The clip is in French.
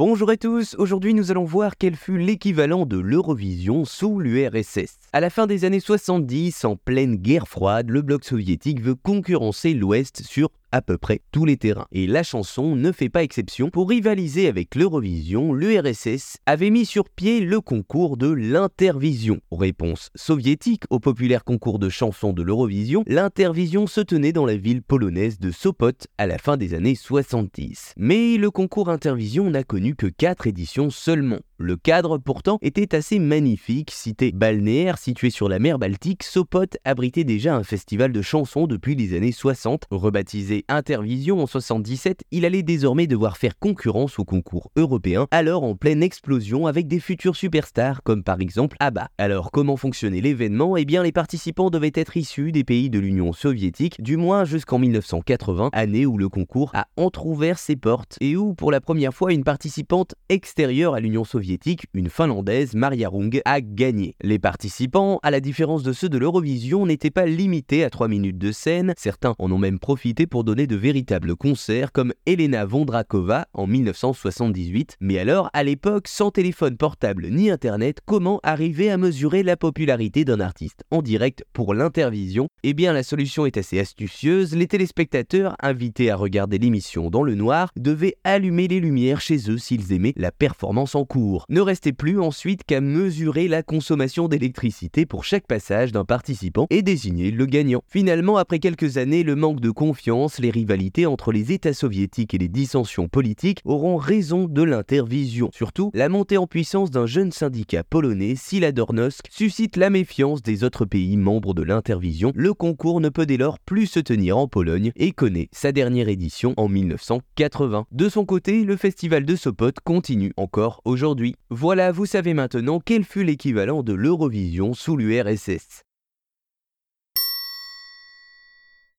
Bonjour à tous, aujourd'hui nous allons voir quel fut l'équivalent de l'Eurovision sous l'URSS. À la fin des années 70, en pleine guerre froide, le bloc soviétique veut concurrencer l'Ouest sur à peu près tous les terrains. Et la chanson ne fait pas exception. Pour rivaliser avec l'Eurovision, l'URSS avait mis sur pied le concours de l'Intervision. Réponse soviétique au populaire concours de chansons de l'Eurovision, l'Intervision se tenait dans la ville polonaise de Sopot à la fin des années 70. Mais le concours Intervision n'a connu que 4 éditions seulement. Le cadre pourtant était assez magnifique, cité balnéaire située sur la mer Baltique, Sopot abritait déjà un festival de chansons depuis les années 60. Rebaptisé Intervision en 77, il allait désormais devoir faire concurrence au concours européen, alors en pleine explosion avec des futurs superstars comme par exemple ABBA. Alors comment fonctionnait l'événement? Eh bien les participants devaient être issus des pays de l'Union soviétique, du moins jusqu'en 1980, année où le concours a entrouvert ses portes et où pour la première fois une participante extérieure à l'Union soviétique une Finlandaise, Maria Rung, a gagné. Les participants, à la différence de ceux de l'Eurovision, n'étaient pas limités à 3 minutes de scène, certains en ont même profité pour donner de véritables concerts comme Elena Vondrakova en 1978. Mais alors, à l'époque, sans téléphone portable ni internet, comment arriver à mesurer la popularité d'un artiste en direct pour l'intervision? Eh bien, la solution est assez astucieuse, les téléspectateurs, invités à regarder l'émission dans le noir, devaient allumer les lumières chez eux s'ils aimaient la performance en cours. Ne restait plus ensuite qu'à mesurer la consommation d'électricité pour chaque passage d'un participant et désigner le gagnant. Finalement, après quelques années, le manque de confiance, les rivalités entre les États soviétiques et les dissensions politiques auront raison de l'intervision. Surtout, la montée en puissance d'un jeune syndicat polonais, Siladornosk, suscite la méfiance des autres pays membres de l'intervision. Le concours ne peut dès lors plus se tenir en Pologne et connaît sa dernière édition en 1980. De son côté, le festival de Sopot continue encore aujourd'hui. Voilà, vous savez maintenant quel fut l'équivalent de l'Eurovision sous l'URSS.